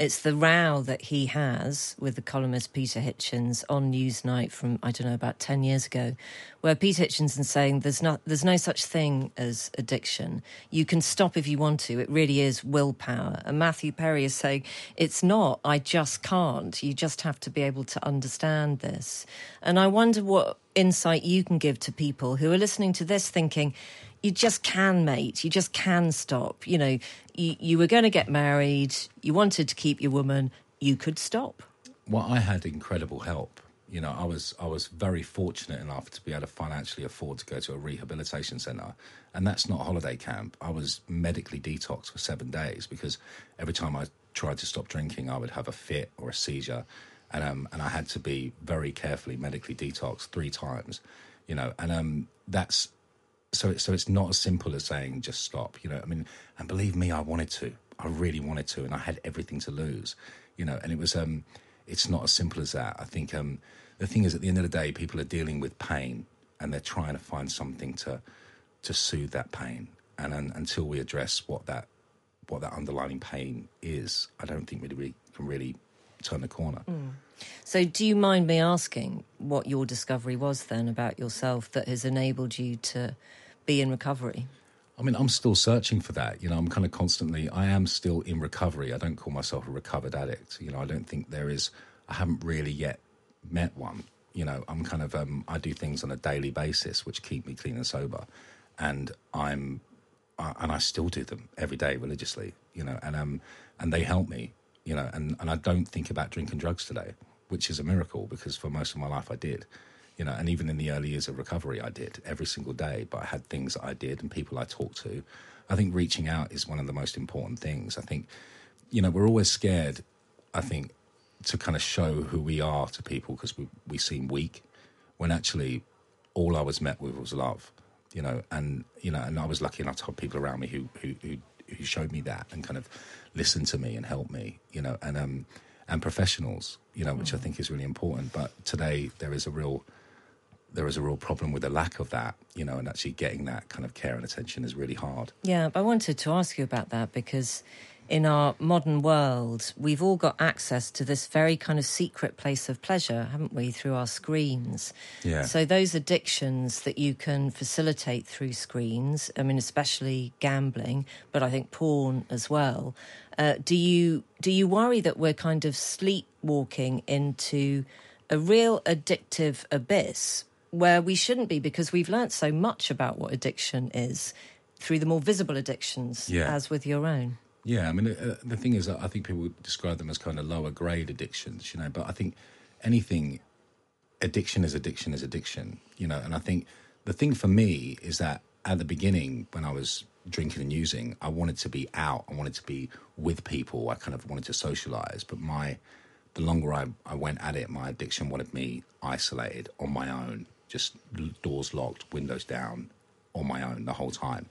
it's the row that he has with the columnist Peter Hitchens on Newsnight from I don't know about ten years ago, where Peter Hitchens is saying there's not there's no such thing as addiction. You can stop if you want to. It really is willpower. And Matthew Perry is saying it's not. I just can't. You just have to be able to understand this. And I wonder what insight you can give to people who are listening to this thinking you just can, mate. You just can stop. You know, you, you were going to get married, you wanted to keep your woman, you could stop. Well, I had incredible help. You know, I was I was very fortunate enough to be able to financially afford to go to a rehabilitation centre, and that's not a holiday camp. I was medically detoxed for seven days because every time I tried to stop drinking, I would have a fit or a seizure, and um, and I had to be very carefully medically detoxed three times. You know, and um, that's so so it's not as simple as saying just stop you know i mean and believe me i wanted to. I really wanted to and i had everything to lose you know and it was um it's not as simple as that. I think um the thing is at the end of the day people are dealing with pain and they're trying to find something to to soothe that pain. And, and until we address what that what that underlying pain is i don't think we can really turn the corner. Mm. So, do you mind me asking what your discovery was then about yourself that has enabled you to be in recovery? I mean, I'm still searching for that. You know, I'm kind of constantly, I am still in recovery. I don't call myself a recovered addict. You know, I don't think there is, I haven't really yet met one. You know, I'm kind of, um, I do things on a daily basis which keep me clean and sober. And I'm, uh, and I still do them every day religiously, you know, and, um, and they help me, you know, and, and I don't think about drinking drugs today which is a miracle because for most of my life I did. You know, and even in the early years of recovery, I did every single day. But I had things that I did and people I talked to. I think reaching out is one of the most important things. I think, you know, we're always scared. I think to kind of show who we are to people because we we seem weak, when actually all I was met with was love. You know, and you know, and I was lucky enough to have people around me who who who, who showed me that and kind of listened to me and helped me. You know, and um and professionals, you know, which I think is really important. But today there is a real there is a real problem with the lack of that, you know, and actually getting that kind of care and attention is really hard. Yeah, but I wanted to ask you about that because in our modern world, we've all got access to this very kind of secret place of pleasure, haven't we, through our screens? Yeah. So those addictions that you can facilitate through screens, I mean, especially gambling, but I think porn as well. Uh, do you do you worry that we're kind of sleepwalking into a real addictive abyss where we shouldn't be because we've learnt so much about what addiction is through the more visible addictions, yeah. as with your own? Yeah, I mean, uh, the thing is, I think people describe them as kind of lower grade addictions, you know, but I think anything, addiction is addiction is addiction, you know, and I think the thing for me is that at the beginning, when I was drinking and using, I wanted to be out, I wanted to be with people, I kind of wanted to socialize, but my, the longer I, I went at it, my addiction wanted me isolated on my own, just doors locked, windows down, on my own the whole time.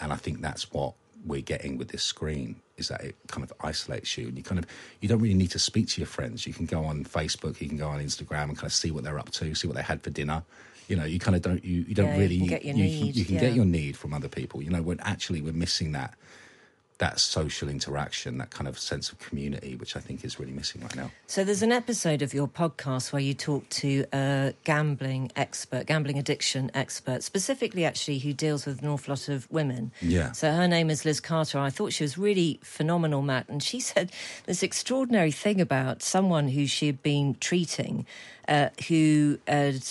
And I think that's what we're getting with this screen is that it kind of isolates you and you kind of you don't really need to speak to your friends you can go on facebook you can go on instagram and kind of see what they're up to see what they had for dinner you know you kind of don't you, you don't yeah, really you can, get your, you, need, you can yeah. get your need from other people you know when actually we're missing that that social interaction, that kind of sense of community, which I think is really missing right now. So there's an episode of your podcast where you talk to a gambling expert, gambling addiction expert, specifically actually who deals with an awful lot of women. Yeah. So her name is Liz Carter. I thought she was really phenomenal, Matt, and she said this extraordinary thing about someone who she had been treating, uh, who had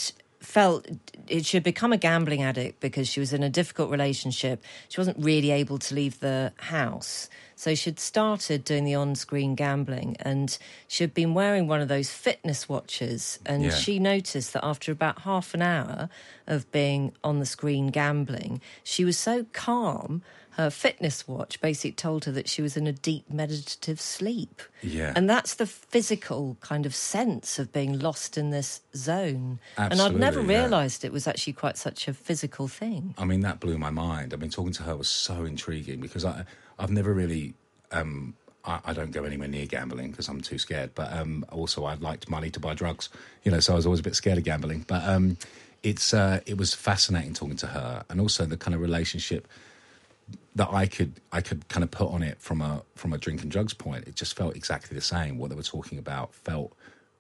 felt it should become a gambling addict because she was in a difficult relationship. She wasn't really able to leave the house. So she'd started doing the on screen gambling and she'd been wearing one of those fitness watches. And Yeah. she noticed that after about half an hour of being on the screen gambling, she was so calm. Her fitness watch basically told her that she was in a deep meditative sleep. Yeah. And that's the physical kind of sense of being lost in this zone. and I'd Absolutely, never yeah. realised it was actually quite such a physical thing. I mean, that blew my mind. I mean, talking to her was so intriguing because I, I've never really, um, I, I don't go anywhere near gambling because I'm too scared. But um, also, I'd liked money to buy drugs, you know, so I was always a bit scared of gambling. But um, it's, uh, it was fascinating talking to her, and also the kind of relationship that I could I could kind of put on it from a from a drink and drugs point. It just felt exactly the same. What they were talking about felt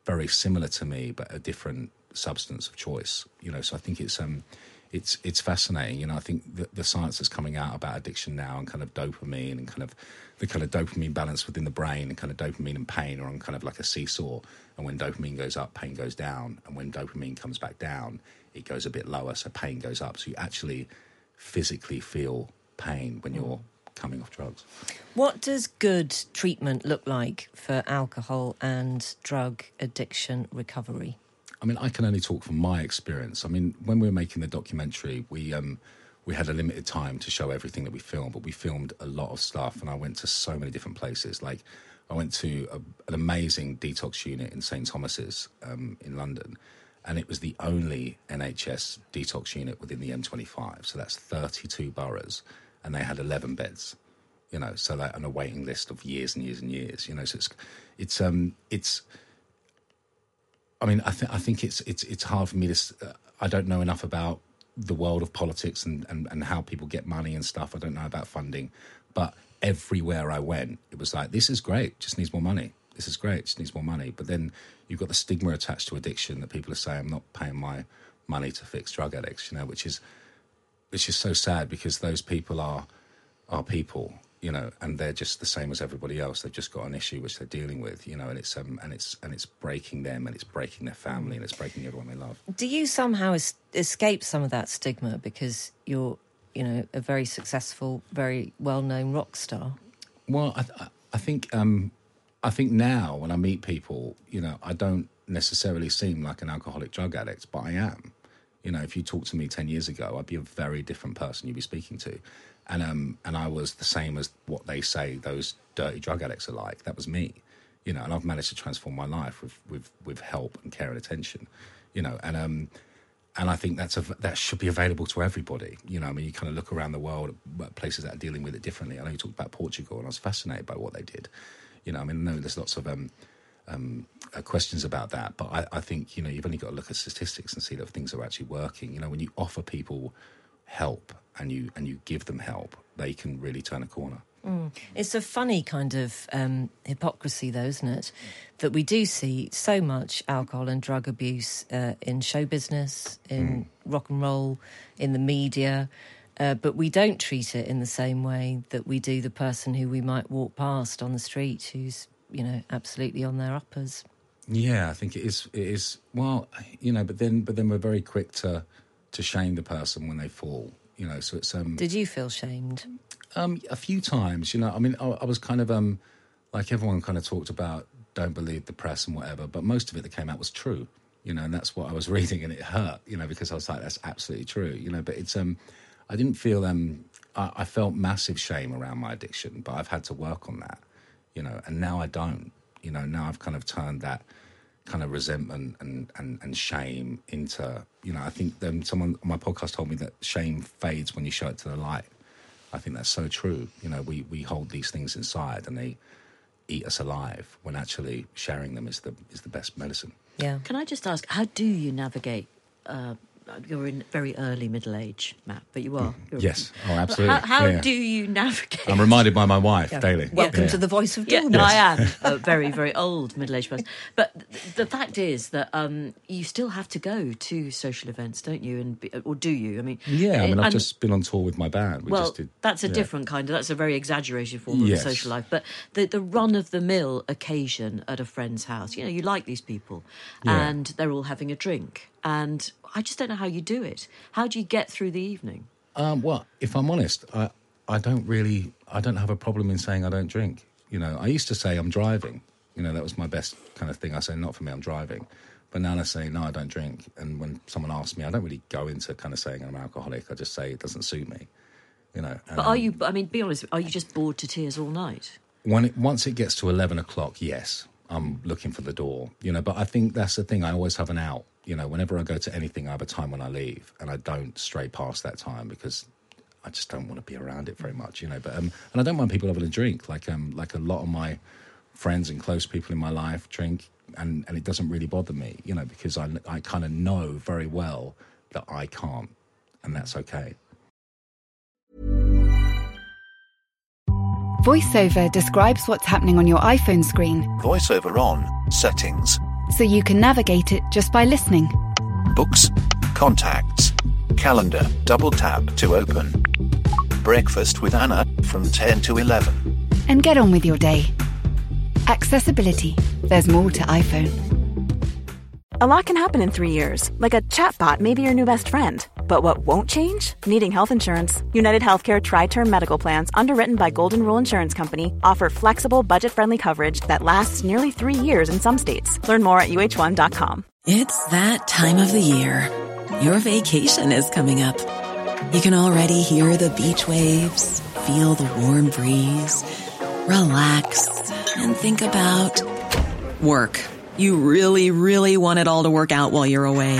very similar to me, but a different substance of choice. You know, so I think it's um it's it's fascinating. You know, I think the, the science that's coming out about addiction now and kind of dopamine and kind of the kind of dopamine balance within the brain and kind of dopamine and pain are on kind of like a seesaw. And when dopamine goes up, pain goes down. And when dopamine comes back down, it goes a bit lower, so pain goes up. So you actually physically feel pain when you're coming off drugs. What does good treatment look like for alcohol and drug addiction recovery? I mean, I can only talk from my experience. I mean, when we were making the documentary, we um, we had a limited time to show everything that we filmed, but we filmed a lot of stuff, and I went to so many different places. Like, I went to a, an amazing detox unit in St Thomas's um, in London, and it was the only NHS detox unit within the M25. So that's 32 boroughs, and they had 11 beds. You know, so that on a waiting list of years and years and years. You know, so it's it's um it's I mean, I, th- I think it's it's it's hard for me to. Uh, I don't know enough about the world of politics and, and, and how people get money and stuff. I don't know about funding, but everywhere I went, it was like, this is great, just needs more money. This is great, just needs more money. But then you've got the stigma attached to addiction that people are saying, I'm not paying my money to fix drug addicts, you know, which is which is so sad because those people are are people, you know, and they're just the same as everybody else. They've just got an issue which they're dealing with, you know, and it's um, and it's and it's breaking them and it's breaking their family and it's breaking everyone they love. Do you somehow es- escape some of that stigma because you're, you know, a very successful, very well-known rock star? Well, I, I- I think um, I think now when I meet people, you know, I don't necessarily seem like an alcoholic drug addict, but I am. You know, if you talked to me ten years ago, I'd be a very different person you'd be speaking to, and um, and I was the same as what they say those dirty drug addicts are like. That was me, you know, and I've managed to transform my life with with with help and care and attention, you know, and um, and I think that's a, that should be available to everybody. You know, I mean, you kind of look around the world at places that are dealing with it differently. I know you talked about Portugal, and I was fascinated by what they did. You know, I mean, I know there's lots of um, um, uh, questions about that, but I, I think you know you've only got to look at statistics and see that things are actually working. You know, when you offer people help and you and you give them help, they can really turn a corner. It's a funny kind of um, hypocrisy, though, isn't it? That we do see so much alcohol and drug abuse uh, in show business, in rock and roll, in the media, uh, but we don't treat it in the same way that we do the person who we might walk past on the street who's, you know, absolutely on their uppers. Yeah, I think it is. It is well, you know, but then but then we're very quick to to shame the person when they fall. You know, so it's um Did you feel shamed? Um, a few times, you know. I mean, I, I was kind of um, like everyone kind of talked about don't believe the press and whatever, but most of it that came out was true, you know, and that's what I was reading, and it hurt, you know, because I was like, that's absolutely true, you know. But it's um, I didn't feel um, I, I felt massive shame around my addiction, but I've had to work on that, you know, and now I don't, you know. Now I've kind of turned that kind of resentment and, and, and shame into, you know, I think then someone on my podcast told me that shame fades when you show it to the light. I think that's so true. You know, we, we hold these things inside and they eat us alive when actually sharing them is the is the best medicine. Yeah. Can I just ask, how do you navigate uh, you're in very early middle age, Matt, but you are. You're- Yes. Oh, absolutely. How, how Yeah, yeah. do you navigate? I'm reminded by my wife daily. Welcome Yeah. to the voice of Yeah, dawn. I am a very, very old middle-aged person. But th- the fact is that um, you still have to go to social events, don't you? And be, or do you? I mean, Yeah, I mean, I've and- just been on tour with my band. We well, just did, that's a yeah. different kind of. That's a very exaggerated form of Yes. social life. But the the run of the mill occasion at a friend's house, you know, you like these people, Yeah. and they're all having a drink, and I just don't know how you do it. How do you get through the evening? Um, well, if I'm honest, I I don't really I don't have a problem in saying I don't drink. You know, I used to say I'm driving. You know, that was my best kind of thing. I say not for me, I'm driving. But now I say no, I don't drink. And when someone asks me, I don't really go into kind of saying I'm an alcoholic. I just say it doesn't suit me. You know. But are you? I mean, be honest. Are you just bored to tears all night? when it, once it gets to 11 o'clock yes i'm looking for the door you know but i think that's the thing i always have an out you know whenever i go to anything i have a time when i leave and i don't stray past that time because i just don't want to be around it very much you know but um and i don't mind people having a drink like um like a lot of my friends and close people in my life drink and and it doesn't really bother me you know because i i kind of know very well that i can't and that's okay VoiceOver describes what's happening on your iPhone screen VoiceOver on. Settings. So you can navigate it just by listening. Books. Contacts. Calendar. Double tap to open. Breakfast with Anna from 10 to 11. And get on with your day. Accessibility. There's more to iPhone. A lot can happen in three years, like a chatbot may be your new best friend. But what won't change? Needing health insurance. United Healthcare Tri Term Medical Plans, underwritten by Golden Rule Insurance Company, offer flexible, budget friendly coverage that lasts nearly three years in some states. Learn more at uh1.com. It's that time of the year. Your vacation is coming up. You can already hear the beach waves, feel the warm breeze, relax, and think about work. You really, really want it all to work out while you're away.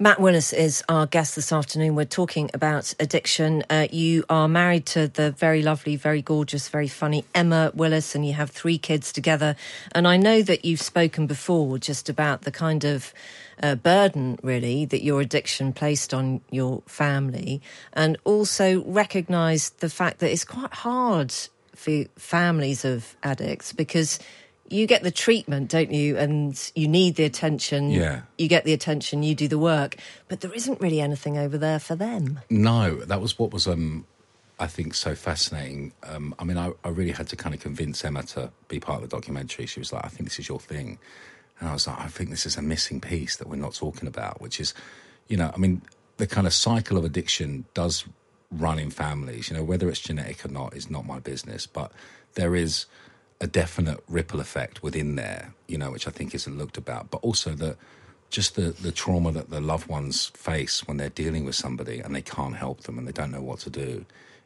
Matt Willis is our guest this afternoon. We're talking about addiction. Uh, you are married to the very lovely, very gorgeous, very funny Emma Willis, and you have three kids together. And I know that you've spoken before just about the kind of uh, burden, really, that your addiction placed on your family, and also recognised the fact that it's quite hard for families of addicts because you get the treatment, don't you? And you need the attention. Yeah. You get the attention, you do the work, but there isn't really anything over there for them. No, that was what was um I think so fascinating. Um, I mean, I, I really had to kind of convince Emma to be part of the documentary. She was like, "I think this is your thing," and I was like, "I think this is a missing piece that we're not talking about." Which is, you know, I mean, the kind of cycle of addiction does run in families. You know, whether it's genetic or not is not my business, but there is a definite ripple effect within there. You know, which I think isn't looked about, but also the just the, the trauma that the loved ones face when they're dealing with somebody and they can't help them and they don't know what to do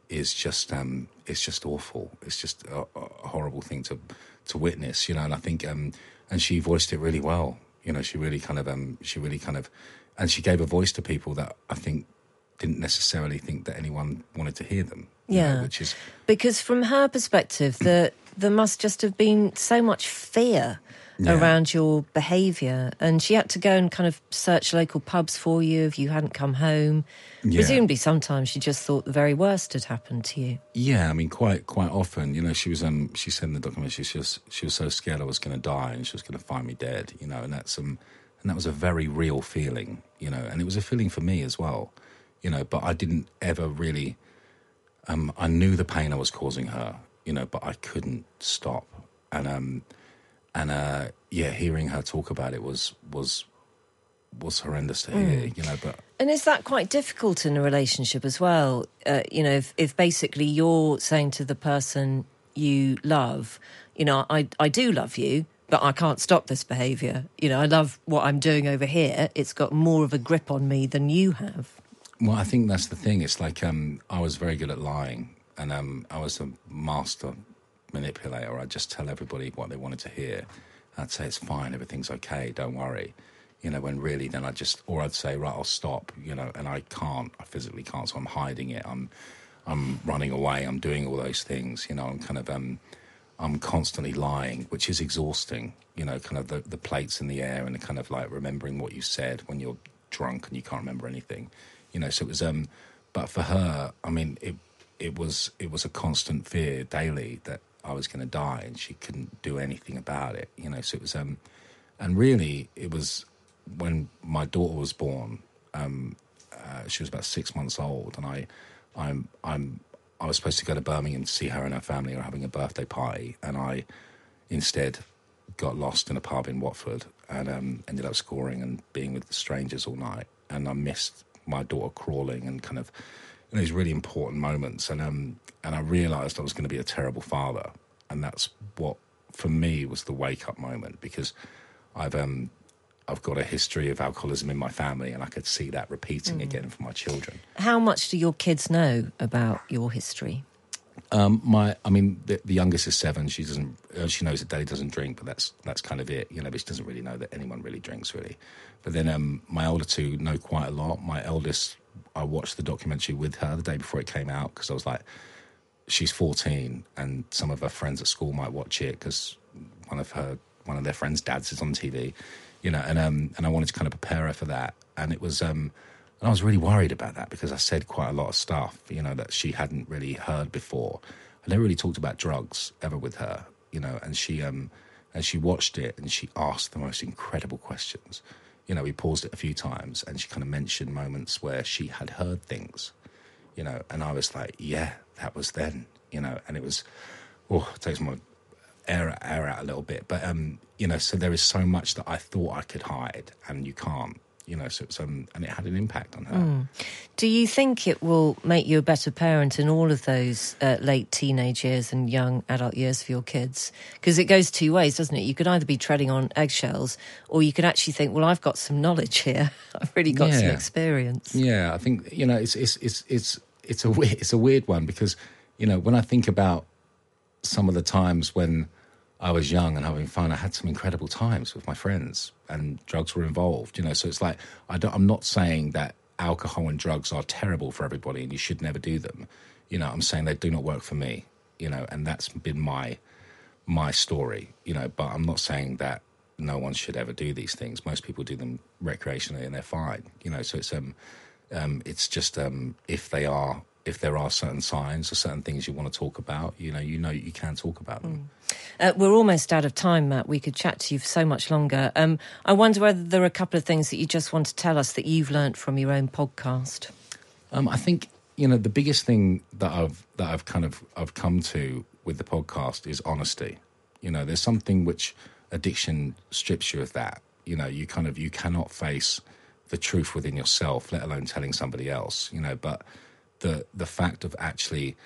is just um, it's just awful. It's just a, a horrible thing to to witness, you know. And I think um, and she voiced it really well. You know, she really kind of um, she really kind of and she gave a voice to people that I think didn't necessarily think that anyone wanted to hear them. you know, Yeah. which is Because from her perspective, the, there must just have been so much fear Yeah. around your behaviour. And she had to go and kind of search local pubs for you if you hadn't come home. Yeah. Presumably, sometimes she just thought the very worst had happened to you. Yeah, I mean, quite quite often, you know, she was um she said in the documentary she was she was so scared I was going to die and she was going to find me dead, you know, and that's um and that was a very real feeling, you know, and it was a feeling for me as well, you know, but I didn't ever really um I knew the pain I was causing her, you know, but I couldn't stop, and um and uh yeah, hearing her talk about it was was was horrendous to hear, you know, but And is that quite difficult in a relationship as well? Uh, you know, if, if basically you're saying to the person you love, you know, I, I do love you, but I can't stop this behaviour. You know, I love what I'm doing over here. It's got more of a grip on me than you have. Well, I think that's the thing. It's like um, I was very good at lying, and um, I was a master manipulator. I'd just tell everybody what they wanted to hear. I'd say it's fine, everything's okay, don't worry. You know, when really then I just, or I'd say, right, I'll stop. You know, and I can't. I physically can't. So I'm hiding it. I'm, I'm running away. I'm doing all those things. You know, I'm kind of, um, I'm constantly lying, which is exhausting. You know, kind of the the plates in the air and the kind of like remembering what you said when you're drunk and you can't remember anything. You know, so it was. Um, but for her, I mean, it it was it was a constant fear daily that I was going to die, and she couldn't do anything about it. You know, so it was. Um, and really, it was when my daughter was born. Um, uh, she was about six months old, and I, I'm, I'm, I was supposed to go to Birmingham to see her and her family are having a birthday party, and I instead got lost in a pub in Watford and um, ended up scoring and being with strangers all night, and I missed my daughter crawling and kind of you know, these really important moments, and um, and I realised I was going to be a terrible father, and that's what for me was the wake up moment because I've um I've got a history of alcoholism in my family, and I could see that repeating again for my children. How much do your kids know about your history? Um, my, I mean, the, the youngest is seven. She doesn't. Uh, she knows that Daddy doesn't drink, but that's that's kind of it, you know. But she doesn't really know that anyone really drinks, really. But then um, my older two know quite a lot. My eldest, I watched the documentary with her the day before it came out because I was like, she's fourteen, and some of her friends at school might watch it because one of her one of their friends' dads is on TV, you know. And um, and I wanted to kind of prepare her for that, and it was um, and I was really worried about that because I said quite a lot of stuff, you know, that she hadn't really heard before. I never really talked about drugs ever with her, you know, and she um and she watched it and she asked the most incredible questions. You know, we paused it a few times and she kind of mentioned moments where she had heard things, you know, and I was like, Yeah, that was then, you know, and it was oh, it takes my air air out a little bit. But um, you know, so there is so much that I thought I could hide and you can't you know, so it's, um, and it had an impact on her. Do you think it will make you a better parent in all of those uh, late teenage years and young adult years for your kids? Because it goes two ways, doesn't it? You could either be treading on eggshells, or you could actually think, "Well, I've got some knowledge here. I've really got some experience." Yeah, I think you know it's it's it's it's it's a weird, it's a weird one because you know when I think about some of the times when I was young and having fun, I had some incredible times with my friends, and drugs were involved. You know, so it's like I I'm not saying that alcohol and drugs are terrible for everybody and you should never do them. You know, I'm saying they do not work for me. You know, and that's been my my story. You know, but I'm not saying that no one should ever do these things. Most people do them recreationally and they're fine. You know, so it's um um, it's just um, if they are if there are certain signs or certain things you want to talk about, you know, you know you can talk about them. Uh, we're almost out of time, Matt. We could chat to you for so much longer. Um, I wonder whether there are a couple of things that you just want to tell us that you've learnt from your own podcast. Um, I think you know the biggest thing that I've that I've kind of I've come to with the podcast is honesty. You know, there's something which addiction strips you of that. You know, you kind of you cannot face the truth within yourself, let alone telling somebody else. You know, but the the fact of actually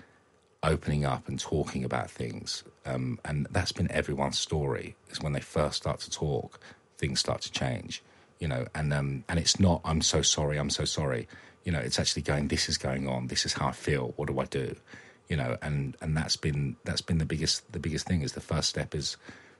opening up and talking about things, um, and that's been everyone's story. Is when they first start to talk, things start to change. You know, and um, and it's not I'm so sorry, I'm so sorry. You know, it's actually going. This is going on. This is how I feel. What do I do? You know, and and that's been that's been the biggest the biggest thing. Is the first step is,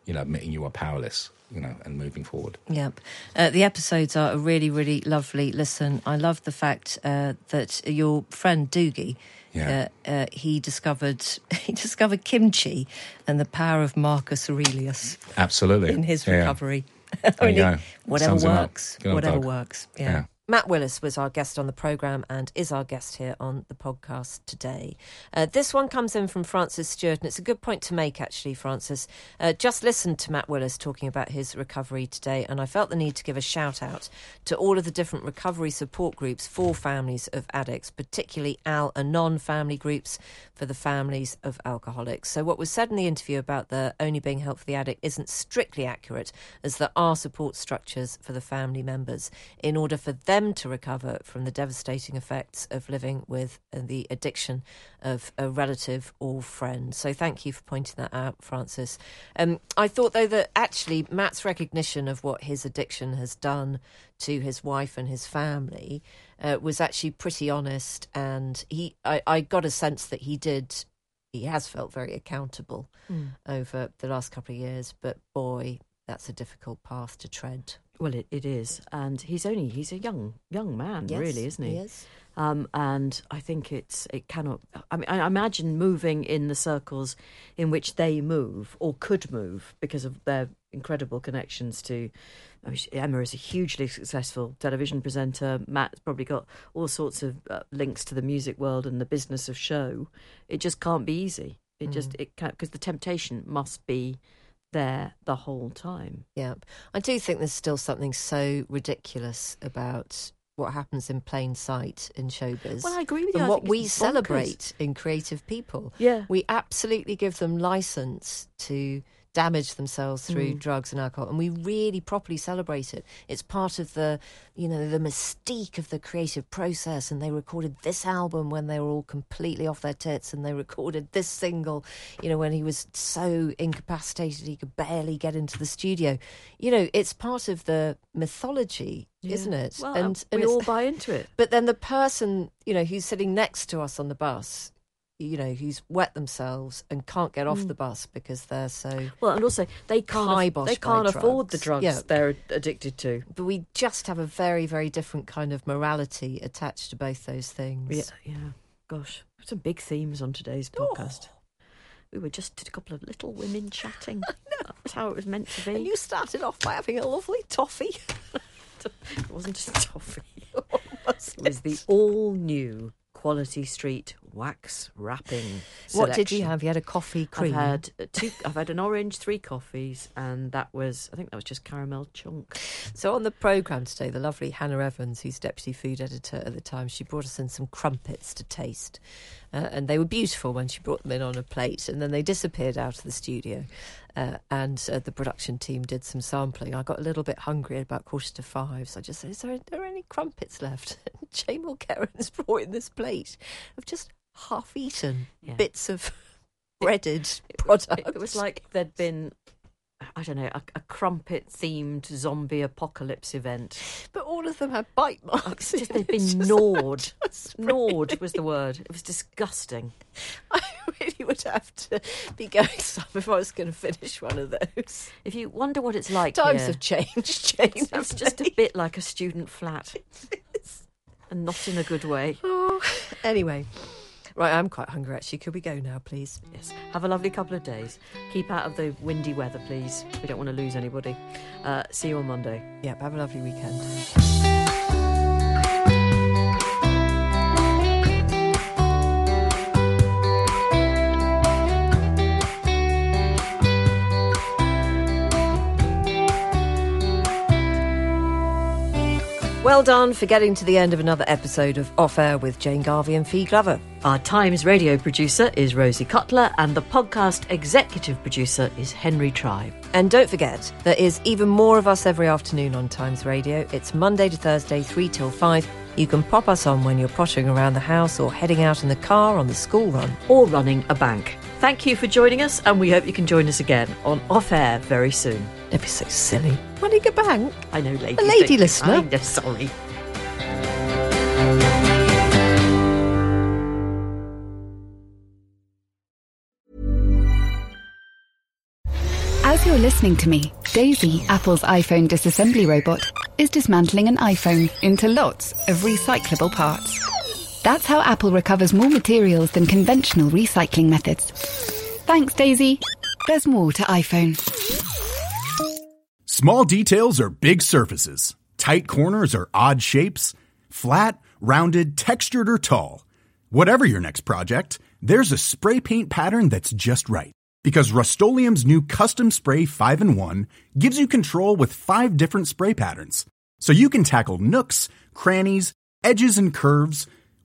you know, admitting you are powerless. You know, and moving forward. Yep. Uh, the episodes are a really, really lovely listen. I love the fact uh, that your friend Doogie, Yeah. uh, uh, he discovered he discovered kimchi and the power of Marcus Aurelius Absolutely. in his Yeah, yeah. recovery. I mean, whatever works, whatever Doug. works. Yeah. Yeah. Matt Willis was our guest on the programme and is our guest here on the podcast today. Uh, this one comes in from Francis Stewart, and it's a good point to make, actually, Francis. Uh, just listened to Matt Willis talking about his recovery today, and I felt the need to give a shout out to all of the different recovery support groups for families of addicts, particularly Al Anon family groups for the families of alcoholics. So, what was said in the interview about there only being help for the addict isn't strictly accurate, as there are support structures for the family members in order for them to recover from the devastating effects of living with uh, the addiction of a relative or friend. So, thank you for pointing that out, Francis. Um, I thought, though, that actually Matt's recognition of what his addiction has done to his wife and his family uh, was actually pretty honest, and he, I, I got a sense that he did he has felt very accountable over the last couple of years. But boy, that's a difficult path to tread. Well, it, it is, and he's only he's a young young man, Yes, really, isn't he? he is. Um, and I think it's it cannot. I mean, I imagine moving in the circles in which they move or could move because of their incredible connections to. I mean, Emma is a hugely successful television presenter. Matt's probably got all sorts of uh, links to the music world and the business of show. It just can't be easy. It just Mm. it can't because the temptation must be there the whole time. Yeah, I do think there's still something so ridiculous about what happens in plain sight in showbiz. Well, I agree with you. And what we bonkers. celebrate in creative people. Yeah. We absolutely give them license to damage themselves through Mm. drugs and alcohol and we really properly celebrate it it's part of the you know the mystique of the creative process and they recorded this album when they were all completely off their tits and they recorded this single you know when he was so incapacitated he could barely get into the studio you know it's part of the mythology Yeah. isn't it Well, and we it's- all buy into it. but then the person, you know, who's sitting next to us on the bus, you know, who's wet themselves and can't get off Mm. the bus because they're so. Well, and also they can't they can't afford the drugs. drugs Yeah. they're addicted to. But we just have a very, very different kind of morality attached to both those things. Yeah, yeah. Gosh, some big themes on today's podcast. We were just a couple of little women chatting. That's how it was meant to be And you started off by having a lovely toffee. It wasn't just toffee. It was the all new Quality Street wax wrapping. What did you have? You had a coffee cream. I've had two. I've had an orange, three coffees, and that was. I think that was just caramel chunk. So on the programme today, the lovely Hannah Evans, who's deputy food editor at the time, she brought us in some crumpets to taste, uh, and they were beautiful when she brought them in on a plate, and then they disappeared out of the studio, uh, and uh, the production team did some sampling. I got a little bit hungry at about quarter to five, so I just said, "Is there, are there any crumpets left?" Jane Mulkerrins brought in this plate of just half-eaten Yeah. bits of breaded products. It was like there'd been. I don't know, a, a crumpet themed zombie apocalypse event. but all of them had bite marks. Just they'd been Just gnawed. just gnawed was the word. It was disgusting. I really would have to be going some if I was going to finish one of those. If you wonder what it's like, Times here, have changed, Jane. it's, it's just a bit like a student flat, and not in a good way. Oh, anyway, right, I'm quite hungry actually. Could we go now, please? Yes. Have a lovely couple of days. Keep out of the windy weather, please. We don't want to lose anybody. Uh, see you on Monday. Yep, have a lovely weekend. Well done for getting to the end of another episode of Off Air with Jane Garvey and Fi Glover. Our Times radio producer is Rosie Cutler, and the podcast executive producer is Henry Tribe. And don't forget, there is even more of us every afternoon on Times Radio. It's Monday to Thursday, 3 till 5. You can pop us on when you're pottering around the house or heading out in the car on the school run. or running a bank. Thank you for joining us, and we hope you can join us again on Off Air very soon. Don't be so silly. Running a bank? I know, lady. A lady don't- listener. I'm sorry. As you're listening to me, Daisy, Apple's iPhone disassembly robot, is dismantling an iPhone into lots of recyclable parts. That's how Apple recovers more materials than conventional recycling methods. Thanks, Daisy. There's more to iPhone. Small details are big surfaces. Tight corners are odd shapes. Flat, rounded, textured, or tall. Whatever your next project, there's a spray paint pattern that's just right. Because Rust-Oleum Custom Spray 5 in 1 gives you control with five different spray patterns. So you can tackle nooks, crannies, edges, and curves